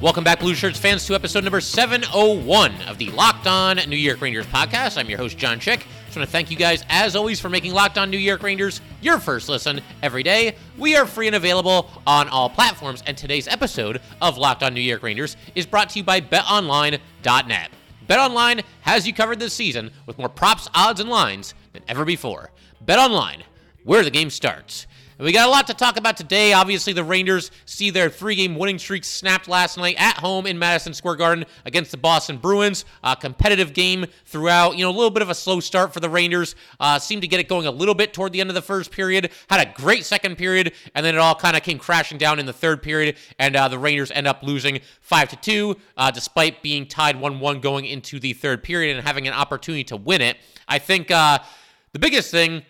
Welcome back, Blue Shirts fans, to episode number 701 of the Locked On New York Rangers podcast. I'm your host, John Chick. Just want to thank you guys, as always, for making Locked On New York Rangers your first listen every day. We are free and available on all platforms, and today's episode of Locked On New York Rangers is brought to you by BetOnline.net. BetOnline has you covered this season with more props, odds, and lines than ever before. BetOnline, where the game starts. And we got a lot to talk about today. Obviously, the Rangers see their three game winning streak snapped last night at home in Madison Square Garden against the Boston Bruins. Competitive game throughout. You know, a little bit of a slow start for the Rangers. Uh, seemed to get it going a little bit toward the end of the first period. Had a great second period, and then it all kind of came crashing down in the third period. And uh, the Rangers end up losing 5 to 2, uh, despite being tied 1 1 going into the third period and having an opportunity to win it. I think uh, the biggest thing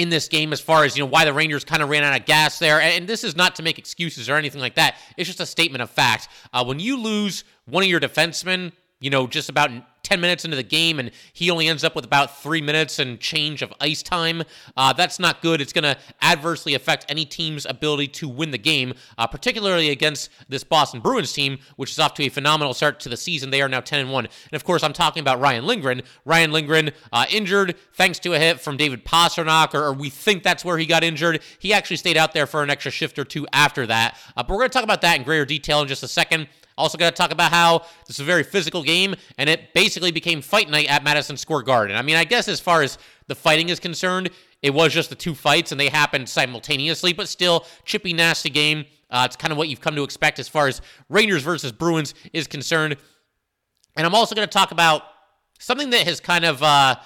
in this game as far as you know why the Rangers kind of ran out of gas there. And this is not to make excuses or anything like that. It's just a statement of fact. Uh, when you lose one of your defensemen, you know, just about 10 minutes into the game and he only ends up with about three minutes and change of ice time. Uh, that's not good. It's going to adversely affect any team's ability to win the game, uh, particularly against this Boston Bruins team, which is off to a phenomenal start to the season. They are now 10 and 1. And of course, I'm talking about Ryan Lindgren. Ryan Lindgren uh, injured thanks to a hit from David Pastrnak, or, or, we think that's where he got injured. He actually stayed out there for an extra shift or two after that. Uh, but we're going to talk about that in greater detail in just a second. Also, going to talk about how this is a very physical game, and it basically became fight night at Madison Square Garden. I mean, I guess as far as the fighting is concerned, it was just the two fights, and they happened simultaneously, but still, chippy, nasty game. Uh, it's kind of what you've come to expect as far as Rangers versus Bruins is concerned. And I'm also going to talk about something that has kind of. Uh,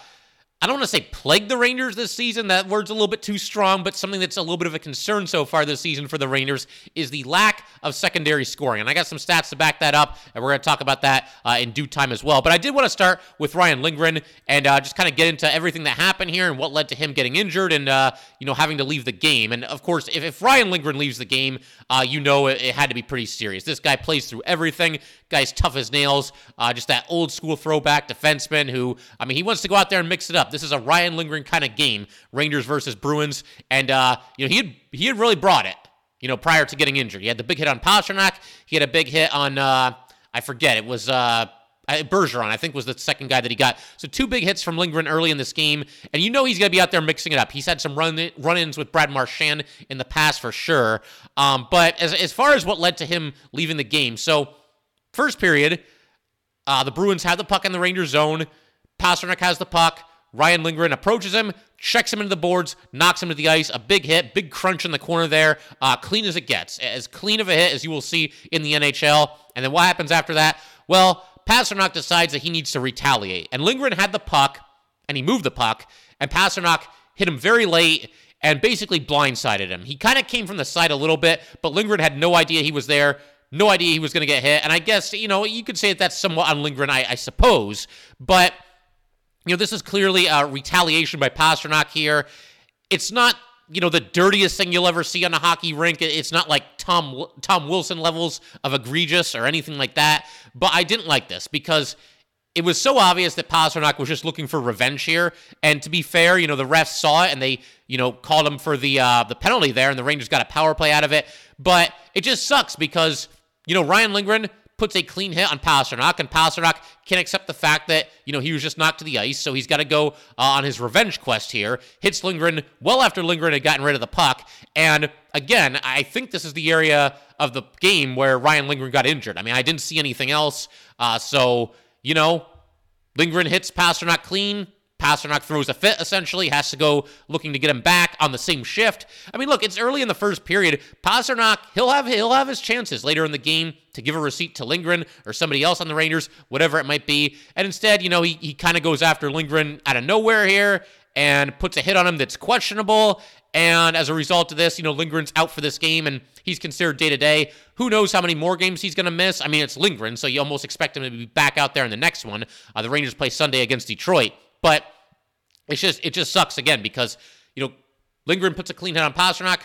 I don't want to say plagued the Rangers this season. That word's a little bit too strong, but something that's a little bit of a concern so far this season for the Rangers is the lack of secondary scoring. And I got some stats to back that up, and we're going to talk about that uh, in due time as well. But I did want to start with Ryan Lindgren and uh, just kind of get into everything that happened here and what led to him getting injured and uh, you know having to leave the game. And of course, if, if Ryan Lindgren leaves the game, uh, you know it, it, had to be pretty serious. This guy plays through everything. Guy's tough as nails. Uh, just that old school throwback defenseman who, I mean, he wants to go out there and mix it up. This is a Ryan Lindgren kind of game, Rangers versus Bruins, and uh, you know he had he had really brought it. You know, prior to getting injured, he had the big hit on Pastrnak. He had a big hit on uh, I forget it was. Uh, Bergeron, I think, was the second guy that he got. So two big hits from Lindgren early in this game, and you know he's going to be out there mixing it up. He's had some run run-ins with Brad Marchand in the past for sure. Um, but as as far as what led to him leaving the game, so first period, uh, the Bruins have the puck in the Rangers zone. Pastrnak has the puck. Ryan Lindgren approaches him, checks him into the boards, knocks him to the ice. A big hit, big crunch in the corner there. Uh, clean as it gets. As clean of a hit as you will see in the NHL. And then what happens after that? Well, Pastrnak decides that he needs to retaliate. And Lindgren had the puck, and he moved the puck, and Pastrnak hit him very late and basically blindsided him. He kind of came from the side a little bit, but Lindgren had no idea he was there, no idea he was going to get hit. And I guess, you know, you could say that that's somewhat on Lindgren, I, I suppose. But you know, this is clearly a retaliation by Pastrnak here. It's not, you know, the dirtiest thing you'll ever see on a hockey rink. It's not like Tom Tom Wilson levels of egregious or anything like that. But I didn't like this because it was so obvious that Pastrnak was just looking for revenge here. And to be fair, you know, the refs saw it and they, you know, called him for the uh, the penalty there, and the Rangers got a power play out of it. But it just sucks because, you know, Ryan Lindgren puts a clean hit on Pastrnak, and Pastrnak can't accept the fact that, you know, he was just knocked to the ice, so he's got to go uh, on his revenge quest here. Hits Lindgren well after Lindgren had gotten rid of the puck. And again, I think this is the area of the game where Ryan Lindgren got injured. I mean, I didn't see anything else. Uh, so, you know, Lindgren hits Pastrnak clean. Pastrnak throws a fit, essentially, has to go looking to get him back on the same shift. I mean, look, it's early in the first period. Pastrnak, he'll have he'll have his chances later in the game to give a receipt to Lindgren or somebody else on the Rangers, whatever it might be. And instead, you know, he, he kind of goes after Lindgren out of nowhere here and puts a hit on him that's questionable. And as a result of this, you know, Lindgren's out for this game and he's considered day to day. Who knows how many more games he's going to miss? I mean, it's Lindgren, so you almost expect him to be back out there in the next one. Uh, the Rangers play Sunday against Detroit, but it's just it just sucks again because you know Lindgren puts a clean hit on Pastrnak,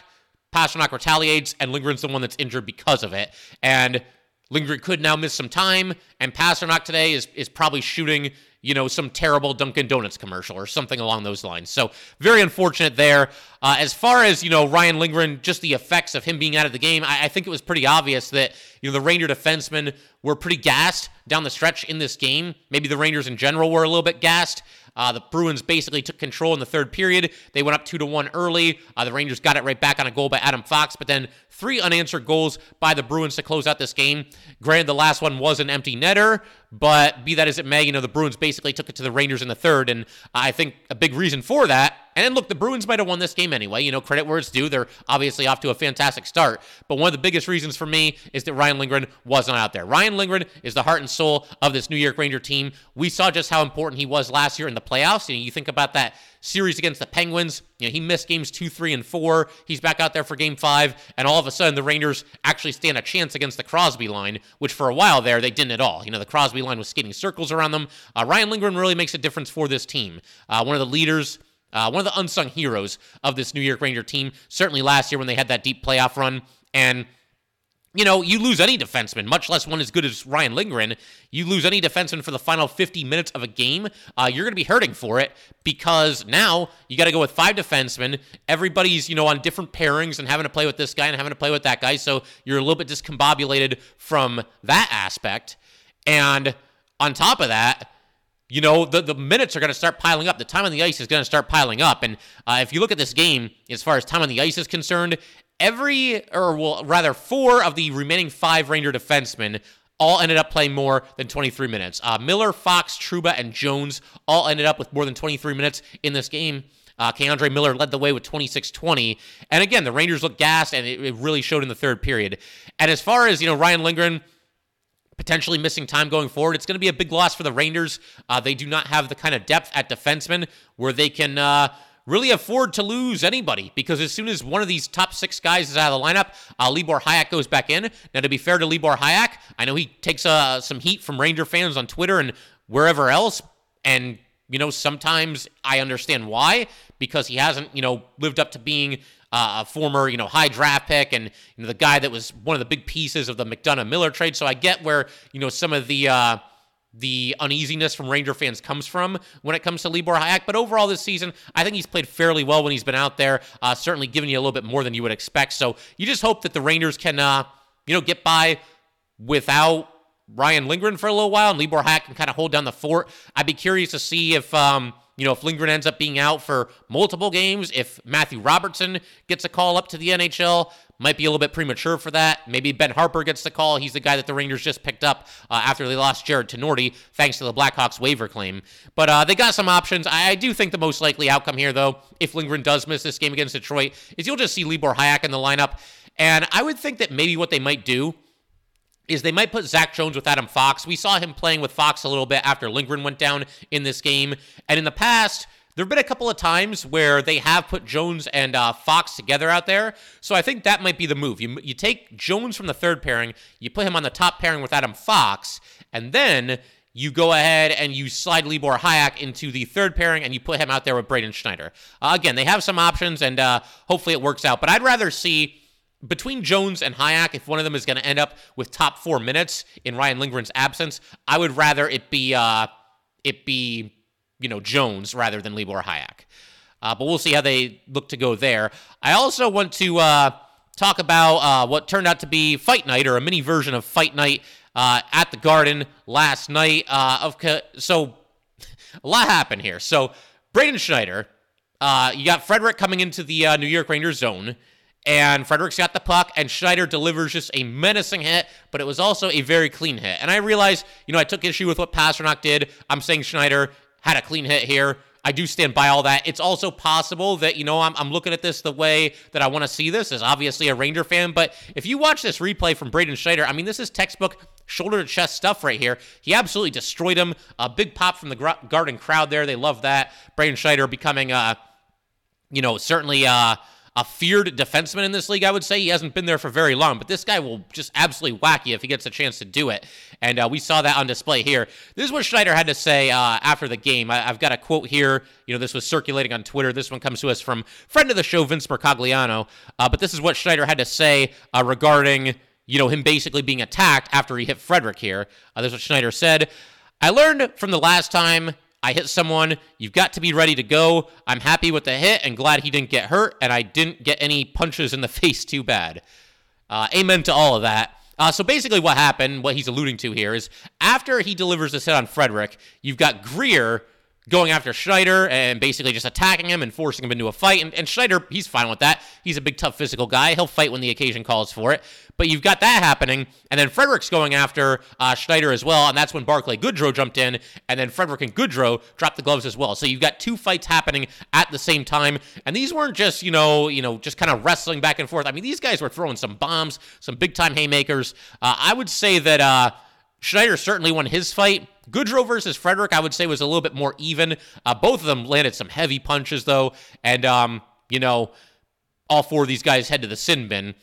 Pastrnak retaliates, and Lindgren's the one that's injured because of it. And Lindgren could now miss some time, and Pastrnak today is is probably shooting you know, some terrible Dunkin' Donuts commercial or something along those lines. So very unfortunate there. Uh, as far as you know, Ryan Lindgren, just the effects of him being out of the game, I, I think it was pretty obvious that you know the Ranger defensemen were pretty gassed down the stretch in this game. Maybe the Rangers in general were a little bit gassed. Uh, the Bruins basically took control in the third period. They went up two to one early. Uh, the Rangers got it right back on a goal by Adam Fox, but then three unanswered goals by the Bruins to close out this game. Granted, the last one was an empty netter, but be that as it may, you know the Bruins basically took it to the Rangers in the third, and I think a big reason for that and look, the Bruins might have won this game anyway. You know, credit where it's due. They're obviously off to a fantastic start. But one of the biggest reasons for me is that Ryan Lindgren wasn't out there. Ryan Lindgren is the heart and soul of this New York Ranger team. We saw just how important he was last year in the playoffs. Know, you think about that series against the Penguins. You know, he missed games two, three, and four. He's back out there for game five, and all of a sudden the Rangers actually stand a chance against the Crosby line, which for a while there they didn't at all. You know, the Crosby line was skating circles around them. Uh, Ryan Lindgren really makes a difference for this team. Uh, one of the leaders uh, one of the unsung heroes of this New York Ranger team, certainly last year when they had that deep playoff run. And, you know, you lose any defenseman, much less one as good as Ryan Lindgren. You lose any defenseman for the final 50 minutes of a game, uh, you're going to be hurting for it because now you got to go with five defensemen. Everybody's, you know, on different pairings and having to play with this guy and having to play with that guy. So you're a little bit discombobulated from that aspect. And on top of that, you know, the, the minutes are going to start piling up. The time on the ice is going to start piling up. And uh, if you look at this game, as far as time on the ice is concerned, every, or well, rather, four of the remaining five Ranger defensemen all ended up playing more than 23 minutes. Uh, Miller, Fox, Trouba, and Jones all ended up with more than 23 minutes in this game. Uh, K'Andre Miller led the way with 26 20. And again, the Rangers looked gassed, and it, it really showed in the third period. And as far as, you know, Ryan Lindgren, potentially missing time going forward. It's going to be a big loss for the Rangers. Uh, they do not have the kind of depth at defenseman where they can uh, really afford to lose anybody because as soon as one of these top six guys is out of the lineup, uh, Libor Hajek goes back in. Now, to be fair to Libor Hajek, I know he takes uh, some heat from Ranger fans on Twitter and wherever else, and you know sometimes I understand why because he hasn't you know lived up to being uh, a former, you know, high draft pick and you know, the guy that was one of the big pieces of the McDonagh Miller trade. So I get where, you know, some of the uh, the uneasiness from Ranger fans comes from when it comes to Libor Hajek. But overall this season, I think he's played fairly well when he's been out there, uh, certainly giving you a little bit more than you would expect. So you just hope that the Rangers can, uh, you know, get by without Ryan Lindgren for a little while and Libor Hajek can kind of hold down the fort. I'd be curious to see if, um, you know, if Lindgren ends up being out for multiple games, if Matthew Robertson gets a call up to the NHL, might be a little bit premature for that. Maybe Ben Harpur gets the call. He's the guy that the Rangers just picked up uh, after they lost Jarred Tinordi, thanks to the Blackhawks waiver claim. But uh, they got some options. I, I, do think the most likely outcome here, though, if Lindgren does miss this game against Detroit, is you'll just see Libor Hajek in the lineup. And I would think that maybe what they might do is they might put Zach Jones with Adam Fox. We saw him playing with Fox a little bit after Lindgren went down in this game. And in the past, there have been a couple of times where they have put Jones and uh, Fox together out there. So I think that might be the move. You, you take Jones from the third pairing, you put him on the top pairing with Adam Fox, and then you go ahead and you slide Libor Hajek into the third pairing and you put him out there with Braden Schneider. Uh, again, they have some options and uh, hopefully it works out. But I'd rather see between Jones and Hajek, if one of them is going to end up with top four minutes in Ryan Lindgren's absence, I would rather it be uh, it be you know Jones rather than Libor Hajek. Uh, but we'll see how they look to go there. I also want to uh, talk about uh, what turned out to be Fight Night or a mini version of Fight Night uh, at the Garden last night. Uh, of so a lot happened here. So Braden Schneider, uh, you got Frederic coming into the New York Rangers zone and Frederic's got the puck, and Schneider delivers just a menacing hit, but it was also a very clean hit. And I realized, you know, I took issue with what Pastrnak did. I'm saying Schneider had a clean hit here. I do stand by all that. It's also possible that, you know, I'm, I'm looking at this the way that I want to see this as obviously a Ranger fan. But if you watch this replay from Braden Schneider, I mean, this is textbook shoulder to chest stuff right here. He absolutely destroyed him. A big pop from the Garden crowd there. They love that. Braden Schneider becoming, uh, you know, certainly, uh, a feared defenseman in this league, I would say. He hasn't been there for very long, but this guy will just absolutely whack you if he gets a chance to do it. And uh, we saw that on display here. This is what Schneider had to say uh, after the game. I, have got a quote here. You know, this was circulating on Twitter. This one comes to us from friend of the show, Vince Mercogliano. Uh, but this is what Schneider had to say uh, regarding, you know, him basically being attacked after he hit Frederic here. Uh, this is what Schneider said. I learned from the last time I hit someone. You've got to be ready to go. I'm happy with the hit and glad he didn't get hurt, and I didn't get any punches in the face too bad. Uh, amen to all of that. Uh, so basically, what happened, what he's alluding to here, is after he delivers this hit on Frederic, you've got Greer going after Schneider and basically just attacking him and forcing him into a fight. And, and, Schneider, he's fine with that. He's a big, tough physical guy. He'll fight when the occasion calls for it. But you've got that happening. And then Frederic's going after uh, Schneider as well. And that's when Barclay Goodrow jumped in. And then Frederic and Goodrow dropped the gloves as well. So you've got two fights happening at the same time. And these weren't just, you know, you know, just kind of wrestling back and forth. I mean, these guys were throwing some bombs, some big time haymakers. Uh, I would say that uh, Schneider certainly won his fight. Goodrow versus Frederic, I would say, was a little bit more even. Uh, both of them landed some heavy punches, though. And, um, you know, all four of these guys head to the sin bin.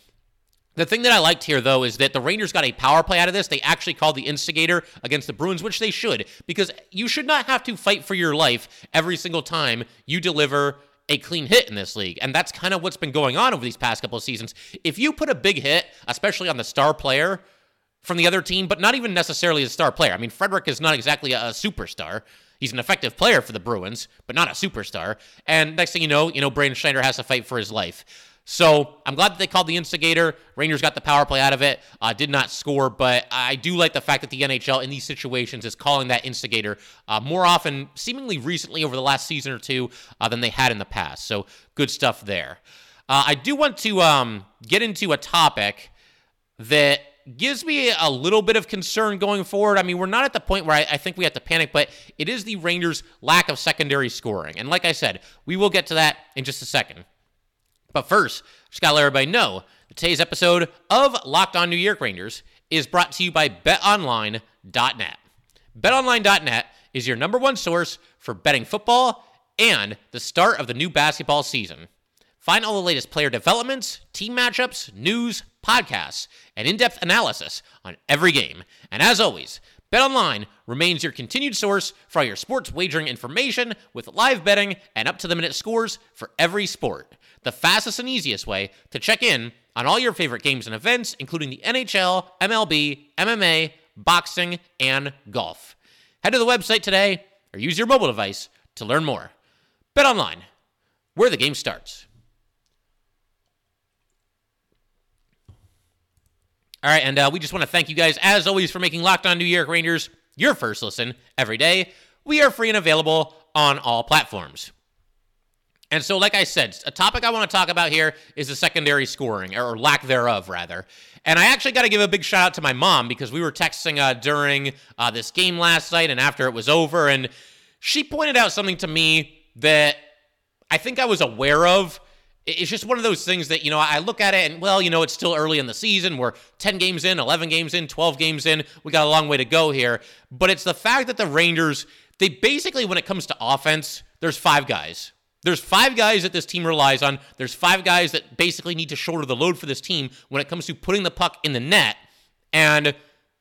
The thing that I liked here, though, is that the Rangers got a power play out of this. They actually called the instigator against the Bruins, which they should, because you should not have to fight for your life every single time you deliver a clean hit in this league. And that's kind of what's been going on over these past couple of seasons. If you put a big hit, especially on the star player, from the other team, but not even necessarily a star player. I mean, Frederic is not exactly a, superstar. He's an effective player for the Bruins, but not a superstar. And next thing you know, you know, Braden Schneider has to fight for his life. So I'm glad that they called the instigator. Rangers got the power play out of it. Uh, did not score, but I do like the fact that the NHL in these situations is calling that instigator uh, more often, seemingly recently over the last season or two, uh, than they had in the past. So good stuff there. Uh, I do want to um, get into a topic that gives me a little bit of concern going forward. I mean, we're not at the point where I, I, think we have to panic, but it is the Rangers' lack of secondary scoring. And like I said, we will get to that in just a second. But first, just got to let everybody know that today's episode of Locked On New York Rangers is brought to you by BetOnline.net. BetOnline.net is your number one source for betting football and the start of the new basketball season. Find all the latest player developments, team matchups, news, podcasts, and in depth analysis on every game. And as always, BetOnline remains your continued source for all your sports wagering information with live betting and up to the minute scores for every sport. The fastest and easiest way to check in on all your favorite games and events, including the NHL, MLB, MMA, boxing, and golf. Head to the website today or use your mobile device to learn more. BetOnline, where the game starts. All right, and uh, we just want to thank you guys, as always, for making Locked On New York Rangers your first listen every day. We are free and available on all platforms. And so, like I said, a topic I want to talk about here is the secondary scoring, or lack thereof, rather. And I actually got to give a big shout out to my mom because we were texting uh, during uh, this game last night and after it was over, and she pointed out something to me that I think I was aware of it's just one of those things that, you know, I look at it and, well, you know, it's still early in the season. We're 10 games in, 11 games in, 12 games in. We got a long way to go here. But it's the fact that the Rangers, they basically, when it comes to offense, there's five guys. There's five guys that this team relies on. There's five guys that basically need to shoulder the load for this team when it comes to putting the puck in the net. And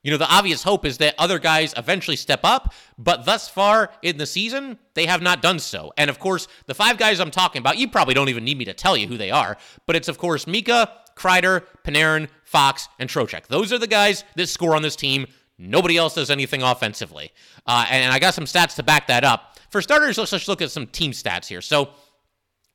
you know, the obvious hope is that other guys eventually step up, but thus far in the season, they have not done so. And of course, the five guys I'm talking about, you probably don't even need me to tell you who they are, but it's of course Mika, Kreider, Panarin, Fox, and Trocheck. Those are the guys that score on this team. Nobody else does anything offensively. Uh, and I got some stats to back that up. For starters, let's just look at some team stats here. So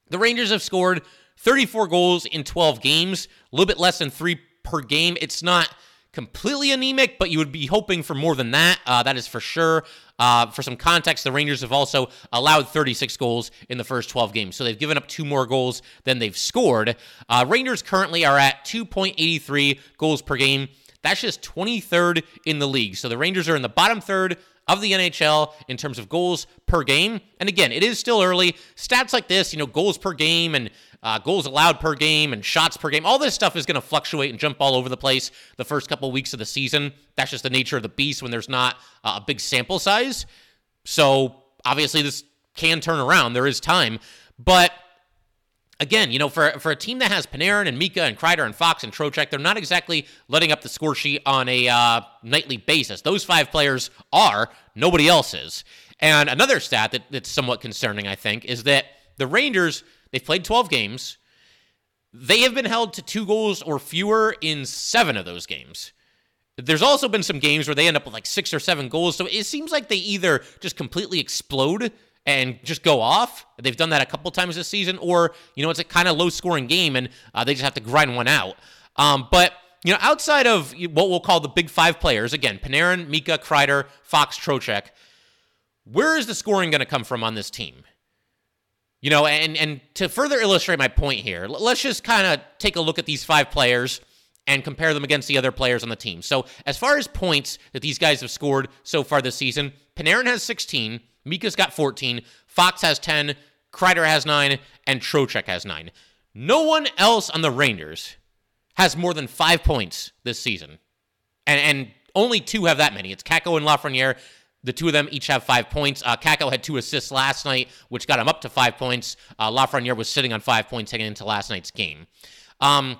the Rangers have scored 34 goals in 12 games, a little bit less than three per game. It's not completely anemic, but you would be hoping for more than that. Uh, that is for sure. Uh, for some context, the Rangers have also allowed 36 goals in the first 12 games, so they've given up two more goals than they've scored. Uh, Rangers currently are at 2.83 goals per game. That's just 23rd in the league. So the Rangers are in the bottom third of the NHL in terms of goals per game. And again, it is still early. Stats like this, you know, goals per game and uh, goals allowed per game and shots per game. All this stuff is going to fluctuate and jump all over the place the first couple of weeks of the season. That's just the nature of the beast when there's not uh, a big sample size. So obviously, this can turn around. There is time. But again, you know, for for a team that has Panarin and Mika and Kreider and Fox and Trocheck, they're not exactly letting up the score sheet on a uh, nightly basis. Those five players are. Nobody else is. And another stat that, that's somewhat concerning, I think, is that the Rangers they've played 12 games. They have been held to two goals or fewer in seven of those games. There's also been some games where they end up with like six or seven goals. So it seems like they either just completely explode and just go off. They've done that a couple times this season, or you know, it's a kind of low scoring game and uh, they just have to grind one out. Um, but you know, outside of what we'll call the big five players, again, Panarin, Mika, Kreider, Fox, Trocheck, where is the scoring going to come from on this team? You know, and and to further illustrate my point here, let's just kind of take a look at these five players and compare them against the other players on the team. So, as far as points that these guys have scored so far this season, Panarin has 16, Mika's got 14, Fox has 10, Kreider has 9, and Trocheck has 9. No one else on the Rangers has more than 5 points this season. And and only two have that many. It's Kakko and Lafreniere. The two of them each have five points. Uh, Kakko had two assists last night, which got him up to five points. Uh, Lafreniere was sitting on five points heading into last night's game. Um,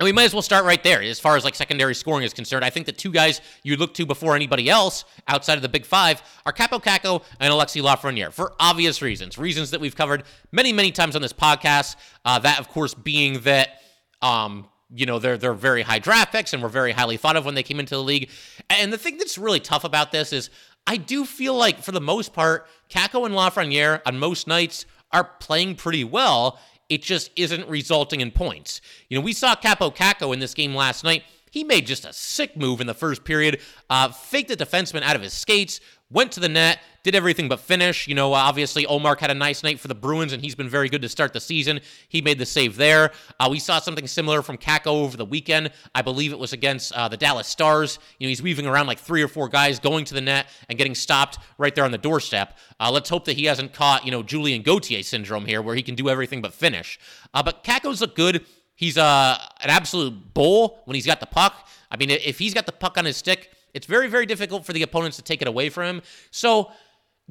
and we might as well start right there as far as like secondary scoring is concerned. I think the two guys you look to before anybody else outside of the big five are Kaapo Kakko and Alexi Lafreniere for obvious reasons, reasons that we've covered many, many times on this podcast. Uh, that, of course, being that um, you know they're they're very high draft picks and were very highly thought of when they came into the league. And the thing that's really tough about this is I do feel like for the most part, Kakko and Lafreniere on most nights are playing pretty well. It just isn't resulting in points. You know, we saw Kaapo Kakko in this game last night. He made just a sick move in the first period, uh, faked the defenseman out of his skates, went to the net, did everything but finish. You know, obviously, Ullmark had a nice night for the Bruins, and he's been very good to start the season. He made the save there. Uh, we saw something similar from Kakko over the weekend. I believe it was against uh, the Dallas Stars. You know, he's weaving around like three or four guys going to the net and getting stopped right there on the doorstep. Uh, let's hope that he hasn't caught, you know, Julien Gauthier syndrome here, where he can do everything but finish. Uh, but Kakko's look good. He's uh, an absolute bull when he's got the puck. I mean, if he's got the puck on his stick, it's very, very difficult for the opponents to take it away from him. So,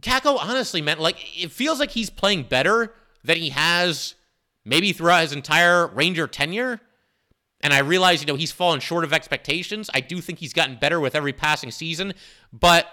Kakko honestly meant like it feels like he's playing better than he has maybe throughout his entire Ranger tenure. And I realize, you know, he's fallen short of expectations. I do think he's gotten better with every passing season, but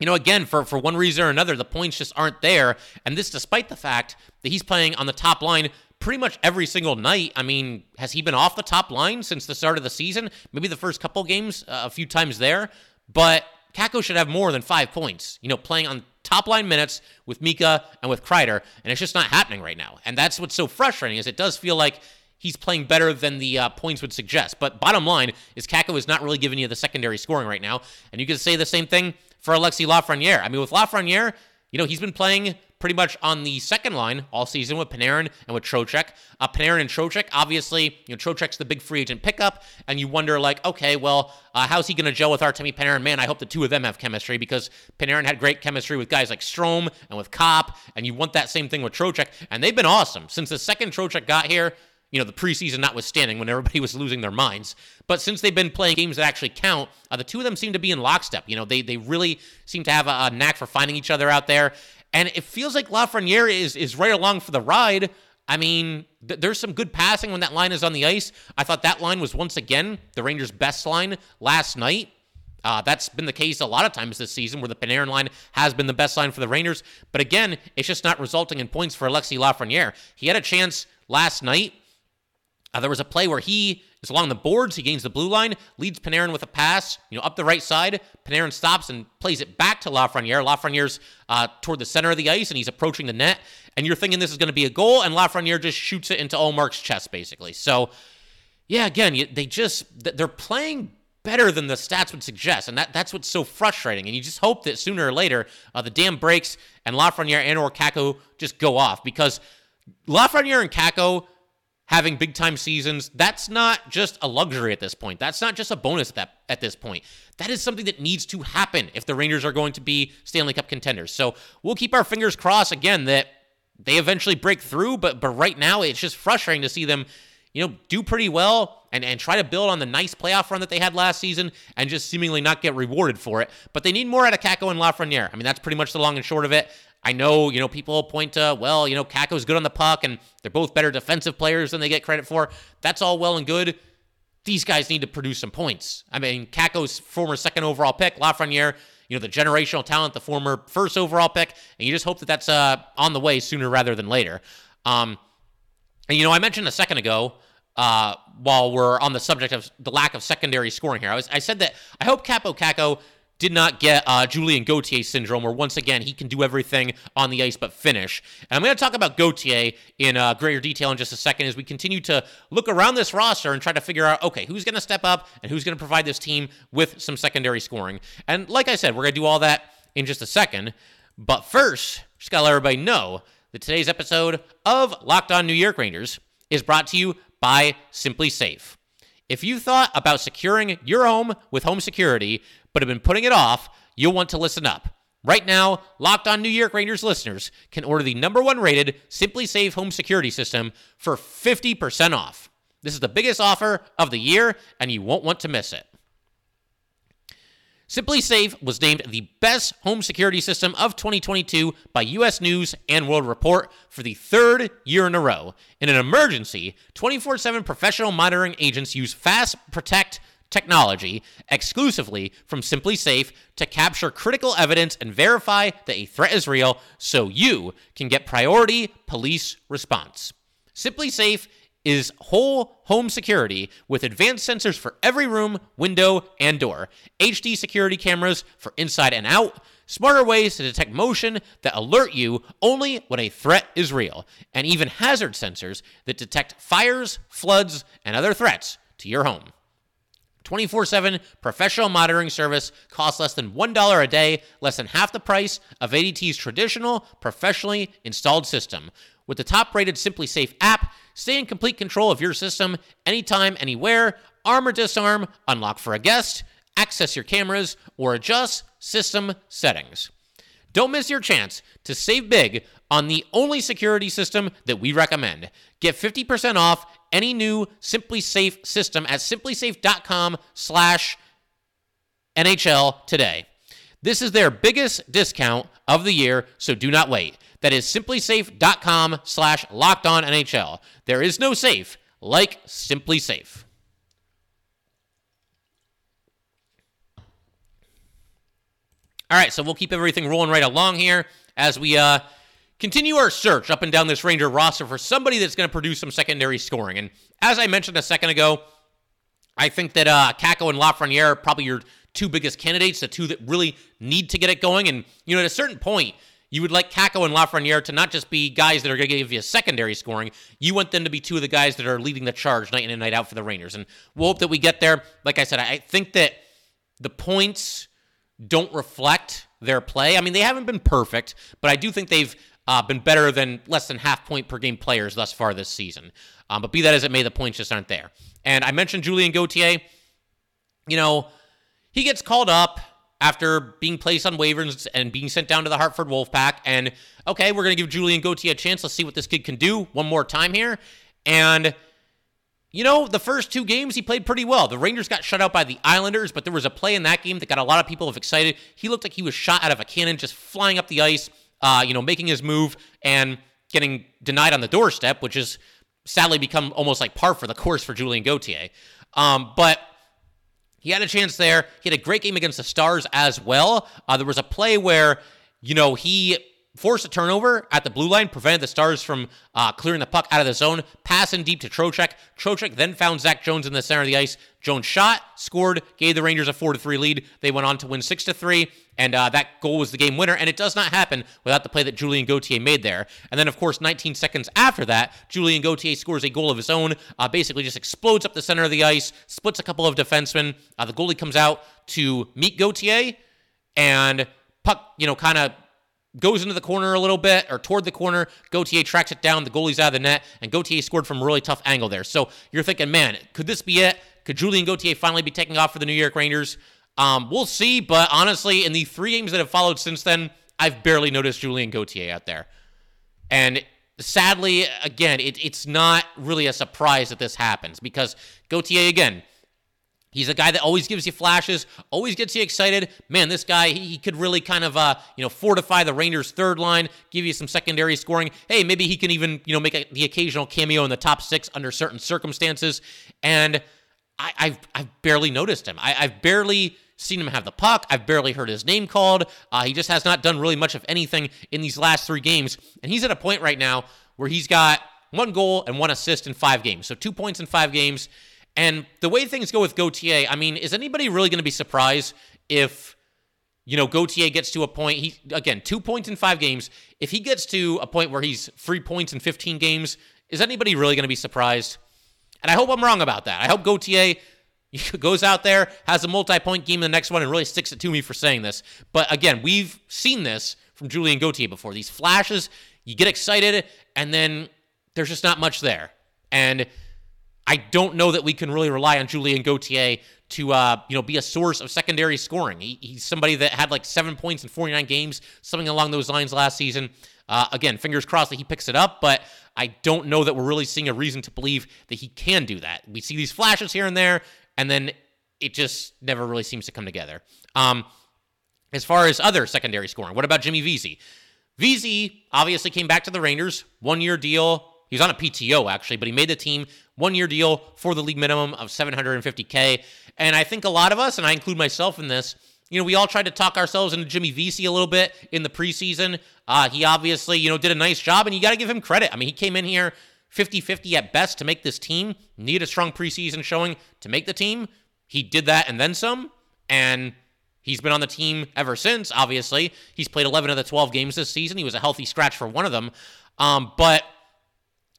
you know, again, for, for one reason or another, the points just aren't there. And this despite the fact that he's playing on the top line pretty much every single night. I mean, has he been off the top line since the start of the season? Maybe the first couple games, uh, a few times there. But Kakko should have more than five points, you know, playing on top line minutes with Mika and with Kreider, and it's just not happening right now. And that's what's so frustrating is it does feel like he's playing better than the uh, points would suggest. But bottom line is Kakko is not really giving you the secondary scoring right now. And you can say the same thing for Alexi Lafreniere. I mean, with Lafreniere, you know, he's been playing pretty much on the second line all season with Panarin and with Trocheck. Uh, Panarin and Trocheck, obviously, you know, Trocheck's the big free agent pickup, and you wonder, like, okay, well, uh, how's he going to gel with Artemi Panarin? Man, I hope the two of them have chemistry because Panarin had great chemistry with guys like Strome and with Copp, and you want that same thing with Trocheck, and they've been awesome. Since the second Trocheck got here, you know, the preseason notwithstanding when everybody was losing their minds. But since they've been playing games that actually count, uh, the two of them seem to be in lockstep. You know, they they really seem to have a, a knack for finding each other out there. And it feels like Lafreniere is is right along for the ride. I mean, th- there's some good passing when that line is on the ice. I thought that line was once again the Rangers' best line last night. Uh, that's been the case a lot of times this season where the Panarin line has been the best line for the Rangers. But again, it's just not resulting in points for Alexi Lafreniere. He had a chance last night. Uh, there was a play where he is along the boards. He gains the blue line, leads Panarin with a pass, you know, up the right side. Panarin stops and plays it back to Lafreniere. Lafreniere's uh, toward the center of the ice, and he's approaching the net. And you're thinking this is going to be a goal, and Lafreniere just shoots it into Ullmark's chest, basically. So, yeah, again, they just they're playing better than the stats would suggest, and that that's what's so frustrating. And you just hope that sooner or later uh, the dam breaks and Lafreniere and or Kakko just go off because Lafreniere and Kakko having big time seasons, that's not just a luxury at this point. That's not just a bonus at, that, at this point. That is something that needs to happen if the Rangers are going to be Stanley Cup contenders. So we'll keep our fingers crossed again that they eventually break through, but but right now it's just frustrating to see them, you know, do pretty well and, and try to build on the nice playoff run that they had last season and just seemingly not get rewarded for it. But they need more out of Kakko and Lafreniere. I mean, that's pretty much the long and short of it. I know, you know, people point to, well, you know, Kakko's good on the puck and they're both better defensive players than they get credit for. That's all well and good. These guys need to produce some points. I mean, Kakko's former second overall pick, Lafreniere, you know, the generational talent, the former first overall pick, and you just hope that that's uh, on the way sooner rather than later. Um, and, you know, I mentioned a second ago, uh, while we're on the subject of the lack of secondary scoring here, I, was, I said that I hope Kaapo Kakko did not get uh, Julien Gauthier syndrome, where once again he can do everything on the ice but finish. And I'm going to talk about Gauthier in uh, greater detail in just a second as we continue to look around this roster and try to figure out okay, who's going to step up and who's going to provide this team with some secondary scoring. And like I said, we're going to do all that in just a second. But first, just got to let everybody know that today's episode of Locked On New York Rangers is brought to you by SimpliSafe. If you thought about securing your home with home security, but have been putting it off, you'll want to listen up. Right now, Locked On New York Rangers listeners can order the number one rated SimpliSafe home security system for 50% off. This is the biggest offer of the year, and you won't want to miss it. SimpliSafe was named the best home security system of 2022 by US News and World Report for the third year in a row. In an emergency, 24 7 professional monitoring agents use Fast Protect technology exclusively from SimpliSafe to capture critical evidence and verify that a threat is real so you can get priority police response. SimpliSafe is whole home security with advanced sensors for every room, window, and door, HD security cameras for inside and out, smarter ways to detect motion that alert you only when a threat is real, and even hazard sensors that detect fires, floods, and other threats to your home. 24 7 professional monitoring service costs less than $1 a day, less than half the price of ADT's traditional, professionally installed system. With the top rated SimpliSafe app, stay in complete control of your system anytime, anywhere, arm or disarm, unlock for a guest, access your cameras, or adjust system settings. Don't miss your chance to save big on the only security system that we recommend. Get 50% off any new SimpliSafe system at simplisafe.com slash NHL today. This is their biggest discount of the year, so do not wait. That is simplisafe.com slash locked on NHL. There is no safe like SimpliSafe. All right, so we'll keep everything rolling right along here as we uh, continue our search up and down this Ranger roster for somebody that's going to produce some secondary scoring. And as I mentioned a second ago, I think that uh, Kakko and Lafreniere are probably your two biggest candidates, the two that really need to get it going. And, you know, at a certain point, you would like Kakko and Lafreniere to not just be guys that are going to give you secondary scoring. You want them to be two of the guys that are leading the charge night in and night out for the Rangers. And we'll hope that we get there. Like I said, I think that the points don't reflect their play. I mean, they haven't been perfect, but I do think they've uh, been better than less than half point per game players thus far this season. Um, but be that as it may, the points just aren't there. And I mentioned Julien Gauthier. You know, he gets called up after being placed on waivers and being sent down to the Hartford Wolfpack. And okay, we're going to give Julien Gauthier a chance. Let's see what this kid can do one more time here. And you know, the first two games he played pretty well. The Rangers got shut out by the Islanders, but there was a play in that game that got a lot of people excited. He looked like he was shot out of a cannon, just flying up the ice, uh, you know, making his move and getting denied on the doorstep, which has sadly become almost like par for the course for Julien Gauthier. Um, but he had a chance there. He had a great game against the Stars as well. Uh, there was a play where, you know, he forced a turnover at the blue line, prevented the Stars from uh, clearing the puck out of the zone, passing deep to Trocheck. Trocheck then found Zach Jones in the center of the ice. Jones shot, scored, gave the Rangers a 4 to 3 lead. They went on to win 6 to 3, and uh, that goal was the game winner. And it does not happen without the play that Julien Gauthier made there. And then, of course, 19 seconds after that, Julien Gauthier scores a goal of his own, uh, basically just explodes up the center of the ice, splits a couple of defensemen. Uh, the goalie comes out to meet Gauthier, and puck, you know, kind of goes into the corner a little bit or toward the corner. Gauthier tracks it down. The goalie's out of the net, and Gauthier scored from a really tough angle there. So you're thinking, man, could this be it? Could Julien Gauthier finally be taking off for the New York Rangers? Um, we'll see, but honestly, in the three games that have followed since then, I've barely noticed Julien Gauthier out there. And sadly, again, it, it's not really a surprise that this happens because Gauthier, again, He's a guy that always gives you flashes, always gets you excited. Man, this guy, he, he could really kind of, uh, you know, fortify the Rangers' third line, give you some secondary scoring. Hey, maybe he can even, you know, make a, the occasional cameo in the top six under certain circumstances. And I, have I've barely noticed him. I, have barely seen him have the puck. I've barely heard his name called. Uh, he just has not done really much of anything in these last three games. And he's at a point right now where he's got one goal and one assist in five games. So two points in five games. And the way things go with Gauthier, I mean, is anybody really going to be surprised if, you know, Gauthier gets to a point, he, again, two points in five games. If he gets to a point where he's three points in 15 games, is anybody really going to be surprised? And I hope I'm wrong about that. I hope Gauthier goes out there, has a multi point game in the next one, and really sticks it to me for saying this. But again, we've seen this from Julien Gauthier before. These flashes, you get excited, and then there's just not much there. And I don't know that we can really rely on Julien Gauthier to uh, you know be a source of secondary scoring. He, he's somebody that had like seven points in 49 games, something along those lines last season. Uh, again, fingers crossed that he picks it up, but I don't know that we're really seeing a reason to believe that he can do that. We see these flashes here and there, and then it just never really seems to come together. Um, as far as other secondary scoring, what about Jimmy Vesey? Vesey obviously came back to the Rangers, one year deal. He's on a PTO actually, but he made the team one year deal for the league minimum of 750K. And I think a lot of us, and I include myself in this, you know, we all tried to talk ourselves into Jimmy Vesey a little bit in the preseason. Uh, he obviously, you know, did a nice job, and you got to give him credit. I mean, he came in here 50 50 at best to make this team, need a strong preseason showing to make the team. He did that and then some. And he's been on the team ever since, obviously. He's played 11 of the 12 games this season. He was a healthy scratch for one of them. Um, but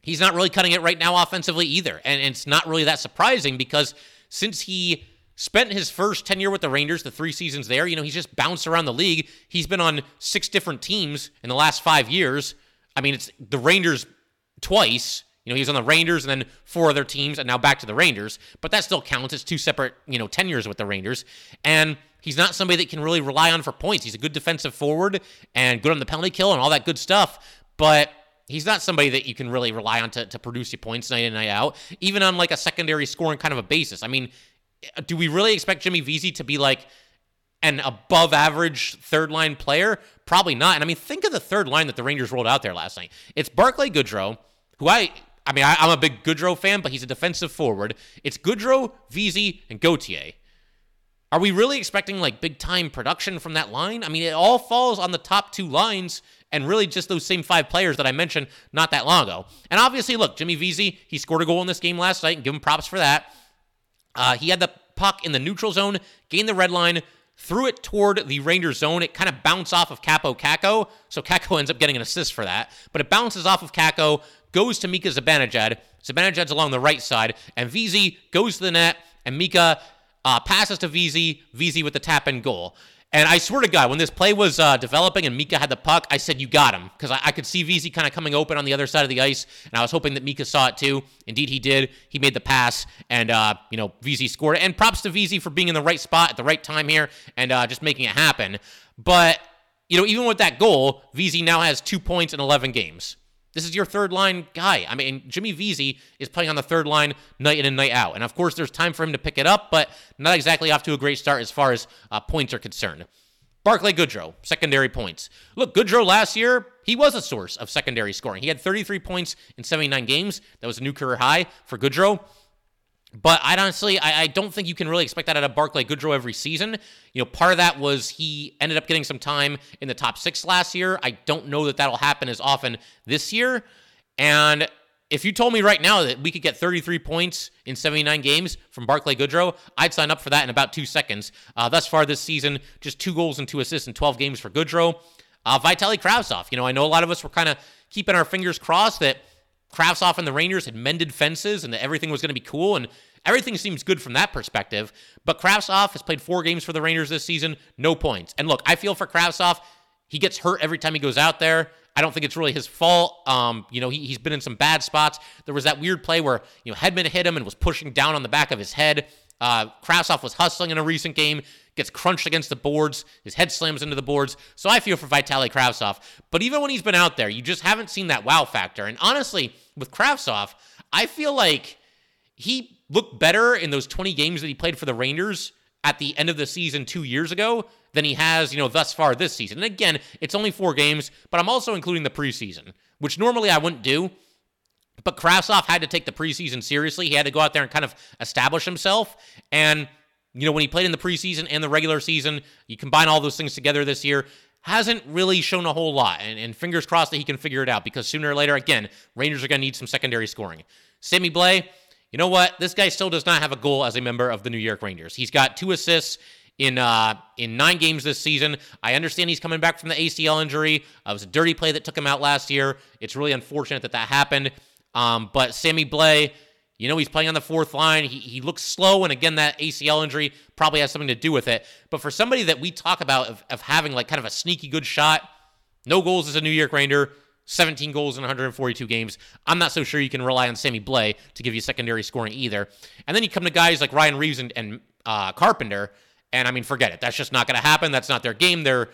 he's not really cutting it right now offensively either. And it's not really that surprising because since he spent his first tenure with the Rangers, the three seasons there, you know, he's just bounced around the league. He's been on six different teams in the last five years. I mean, it's the Rangers twice. You know, he was on the Rangers and then four other teams and now back to the Rangers. But that still counts. It's two separate, you know, tenures with the Rangers. And he's not somebody that can really rely on for points. He's a good defensive forward and good on the penalty kill and all that good stuff. But He's not somebody that you can really rely on to, to produce your points night in, and night out, even on like a secondary scoring kind of a basis. I mean, eh, do we really expect Jimmy Vesey to be like an above average third line player? Probably not. And I mean, think of the third line that the Rangers rolled out there last night. It's Barclay Goodrow, who I I mean, I, am a big Goodrow fan, but he's a defensive forward. It's Goodrow, Vesey, and Gauthier. Are we really expecting like big time production from that line? I mean, it all falls on the top two lines and really just those same five players that I mentioned not that long ago. And obviously, look, Jimmy Vesey, he scored a goal in this game last night, and give him props for that. Uh, he had the puck in the neutral zone, gained the red line, threw it toward the Rangers zone. It kind of bounced off of Kaapo Kakko, so Kakko ends up getting an assist for that. But it bounces off of Kakko, goes to Mika Zibanejad. Zibanejad's along the right side, and Vesey goes to the net, and Mika uh, passes to Vesey, Vesey with the tap and goal. And I swear to God, when this play was uh, developing and Mika had the puck, I said, You got him. Because I, I, could see Vesey kind of coming open on the other side of the ice. And I was hoping that Mika saw it too. Indeed, he did. He made the pass. And, uh, you know, Vesey scored. And props to Vesey for being in the right spot at the right time here and uh, just making it happen. But, you know, even with that goal, Vesey now has two points in 11 games. This is your third line guy. I mean, Jimmy Vesey is playing on the third line night in and night out. And of course, there's time for him to pick it up, but not exactly off to a great start as far as uh, points are concerned. Barclay Goodrow, secondary points. Look, Goodrow last year, he was a source of secondary scoring. He had 33 points in 79 games. That was a new career high for Goodrow. But I honestly, I, I, don't think you can really expect that out of Barclay Goodrow every season. You know, part of that was he ended up getting some time in the top six last year. I don't know that that'll happen as often this year. And if you told me right now that we could get 33 points in 79 games from Barclay Goodrow, I'd sign up for that in about two seconds. Uh, thus far this season, just two goals and two assists in 12 games for Goodrow. Uh, Vitaly Kravtsov, you know, I know a lot of us were kind of keeping our fingers crossed that Kravtsov and the Rangers had mended fences and everything was going to be cool. And everything seems good from that perspective. But Kravtsov has played four games for the Rangers this season, no points. And look, I feel for Kravtsov. He gets hurt every time he goes out there. I don't think it's really his fault. Um, you know, he, he's been in some bad spots. There was that weird play where, you know, Hedman hit him and was pushing down on the back of his head. Uh, was hustling in a recent game, gets crunched against the boards. His head slams into the boards. So I feel for Vitaly Kravtsov. But even when he's been out there, you just haven't seen that wow factor. And honestly, with Kravtsov, I feel like he looked better in those 20 games that he played for the Rangers at the end of the season two years ago than he has, you know, thus far this season. And again, it's only four games, but I'm also including the preseason, which normally I wouldn't do. But Kravtsov had to take the preseason seriously. He had to go out there and kind of establish himself. And, you know, when he played in the preseason and the regular season, you combine all those things together this year, hasn't really shown a whole lot. And, and fingers crossed that he can figure it out because sooner or later, again, Rangers are going to need some secondary scoring. Sammy Blais, you know what? This guy still does not have a goal as a member of the New York Rangers. He's got two assists in uh, in nine games this season. I understand he's coming back from the ACL injury. Uh, it was a dirty play that took him out last year. It's really unfortunate that that happened. Um, but Sammy Blais, you know, he's playing on the fourth line. He, he looks slow. And again, that ACL injury probably has something to do with it. But for somebody that we talk about of, of having like kind of a sneaky good shot, no goals as a New York Ranger, 17 goals in 142 games. I'm not so sure you can rely on Sammy Blais to give you secondary scoring either. And then you come to guys like Ryan Reaves and, and uh, Carpenter, and I mean, forget it. That's just not going to happen. That's not their game. They're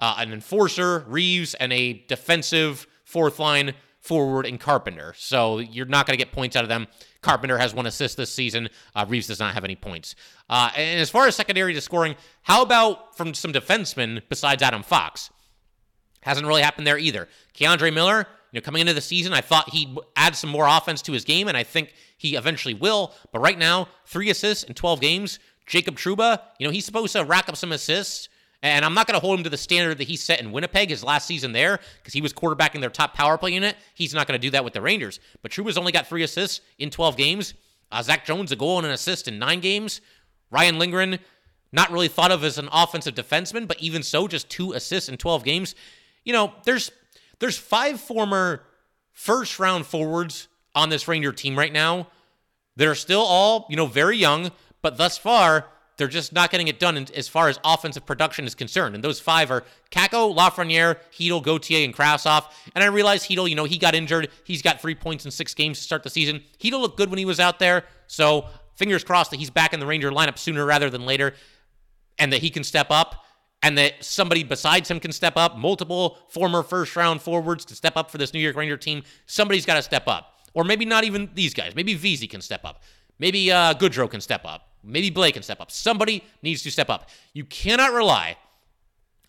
uh, an enforcer, Reeves, and a defensive fourth line forward in Carpenter. So you're not going to get points out of them. Carpenter has one assist this season. Uh, Reaves does not have any points. Uh, and as far as secondary to scoring, how about from some defensemen besides Adam Fox? Hasn't really happened there either. K'Andre Miller, you know, coming into the season, I thought he'd add some more offense to his game, and I think he eventually will. But right now, three assists in 12 games. Jacob Trouba, you know, he's supposed to rack up some assists. And I'm not going to hold him to the standard that he set in Winnipeg his last season there because he was quarterbacking their top power play unit. He's not going to do that with the Rangers. But Trouba's only got three assists in 12 games. Uh, Zach Jones, a goal and an assist in nine games. Ryan Lindgren, not really thought of as an offensive defenseman, but even so, just two assists in 12 games. You know, there's there's five former first round forwards on this Ranger team right now that are still all, you know, very young, but thus far, they're just not getting it done as far as offensive production is concerned. And those five are Kakko, Lafreniere, Chytil, Gauthier, and Kravtsov. And I realize Chytil, you know, he got injured. He's got three points in six games to start the season. Chytil looked good when he was out there. So fingers crossed that he's back in the Ranger lineup sooner rather than later and that he can step up and that somebody besides him can step up. Multiple former first round forwards can step up for this New York Ranger team. Somebody's got to step up. Or maybe not even these guys. Maybe Vesey can step up. Maybe uh, Goodrow can step up. Maybe Blake can step up. Somebody needs to step up. You cannot rely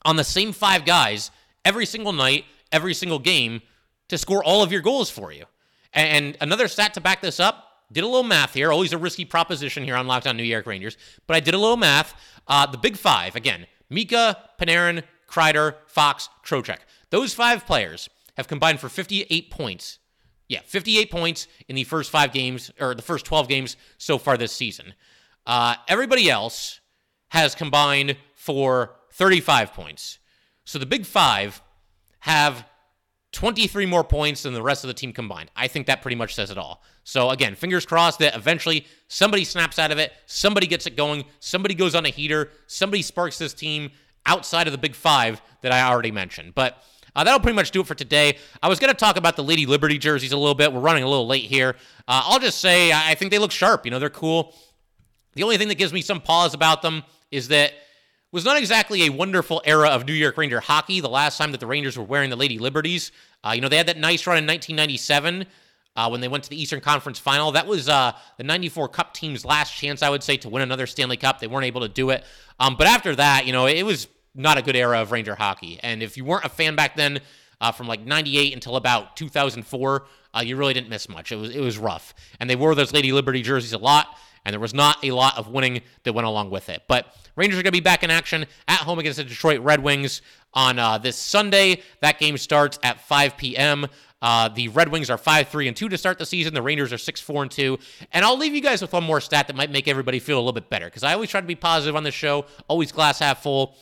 on the same five guys every single night, every single game to score all of your goals for you. And another stat to back this up did a little math here. Always a risky proposition here on Locked On New York Rangers, but I did a little math. Uh, the big five, again, Mika, Panarin, Kreider, Fox, Trocheck. Those five players have combined for 58 points. Yeah, 58 points in the first five games, or the first 12 games so far this season. Uh, everybody else has combined for 35 points. So the big five have 23 more points than the rest of the team combined. I think that pretty much says it all. So again, fingers crossed that eventually somebody snaps out of it, somebody gets it going, somebody goes on a heater, somebody sparks this team outside of the big five that I already mentioned. But uh, that'll pretty much do it for today. I was going to talk about the Lady Liberty jerseys a little bit. We're running a little late here. Uh, I'll just say I think they look sharp. You know, they're cool. The only thing that gives me some pause about them is that was not exactly a wonderful era of New York Ranger hockey. The last time that the Rangers were wearing the Lady Liberties, uh, you know, they had that nice run in 1997 uh, when they went to the Eastern Conference Final. That was uh, the '94 Cup team's last chance, I would say, to win another Stanley Cup. They weren't able to do it. Um, but after that, you know, it was not a good era of Ranger hockey. And if you weren't a fan back then, uh, from like '98 until about 2004, uh, you really didn't miss much. It was it was rough, and they wore those Lady Liberty jerseys a lot and there was not a lot of winning that went along with it. But Rangers are going to be back in action at home against the Detroit Red Wings on uh, this Sunday. That game starts at 5 p.m. Uh, the Red Wings are 5 3 and 2 to start the season. The Rangers are 6 4 and 2. And I'll leave you guys with one more stat that might make everybody feel a little bit better because I always try to be positive on this show, always glass half full.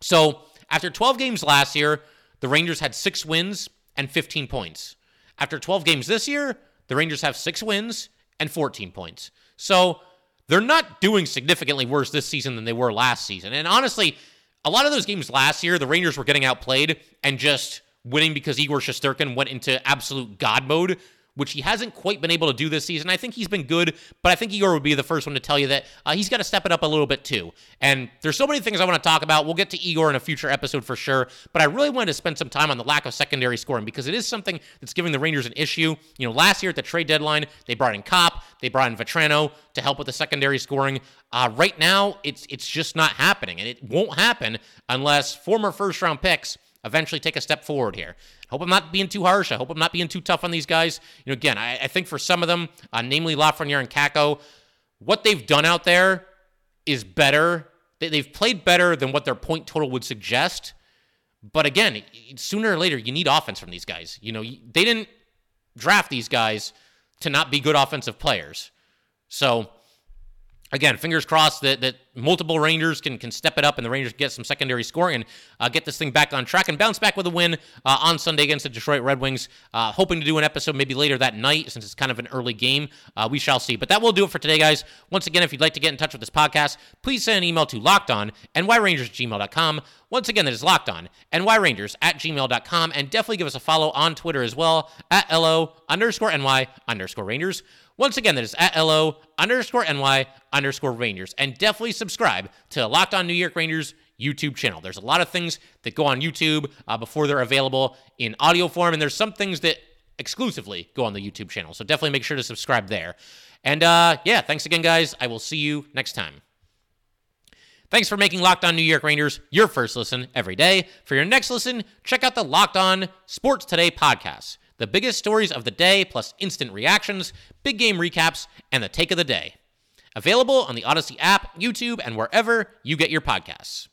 So after 12 games last year, the Rangers had six wins and 15 points. After 12 games this year, the Rangers have six wins and 14 points. So they're not doing significantly worse this season than they were last season. And honestly, a lot of those games last year, the Rangers were getting outplayed and just winning because Igor Shesterkin went into absolute God mode which he hasn't quite been able to do this season. I think he's been good, but I think Igor would be the first one to tell you that uh, he's got to step it up a little bit too. And there's so many things I want to talk about. We'll get to Igor in a future episode for sure, but I really wanted to spend some time on the lack of secondary scoring because it is something that's giving the Rangers an issue. You know, last year at the trade deadline, they brought in Copp, they brought in Vatrano to help with the secondary scoring. Uh, right now, it's it's just not happening, and it won't happen unless former first round picks eventually take a step forward here. I hope I'm not being too harsh. I hope I'm not being too tough on these guys. You know, again, I, I think for some of them, uh, namely Lafreniere and Kakko, what they've done out there is better. They, they've played better than what their point total would suggest. But again, sooner or later, you need offense from these guys. You know, they didn't draft these guys to not be good offensive players. So again, fingers crossed that, that multiple Rangers can can step it up and the Rangers get some secondary scoring and uh, get this thing back on track and bounce back with a win uh, on Sunday against the Detroit Red Wings. Uh, hoping to do an episode maybe later that night since it's kind of an early game. Uh, we shall see. But that will do it for today, guys. Once again, if you'd like to get in touch with this podcast, please send an email to lockedon nyrangers gmail.com. Once again, that is locked nyrangers at gmail.com. And definitely give us a follow on Twitter as well at LO underscore NY underscore Rangers. Once again, that is at LO underscore NY underscore Rangers. And definitely subscribe to Locked On New York Rangers YouTube channel. There's a lot of things that go on YouTube uh, before they're available in audio form, and there's some things that exclusively go on the YouTube channel. So definitely make sure to subscribe there. And uh, yeah, thanks again, guys. I will see you next time. Thanks for making Locked On New York Rangers your first listen every day. For your next listen, check out the Locked On Sports Today podcast the biggest stories of the day, plus instant reactions, big game recaps, and the take of the day. Available on the Odyssey app, YouTube, and wherever you get your podcasts.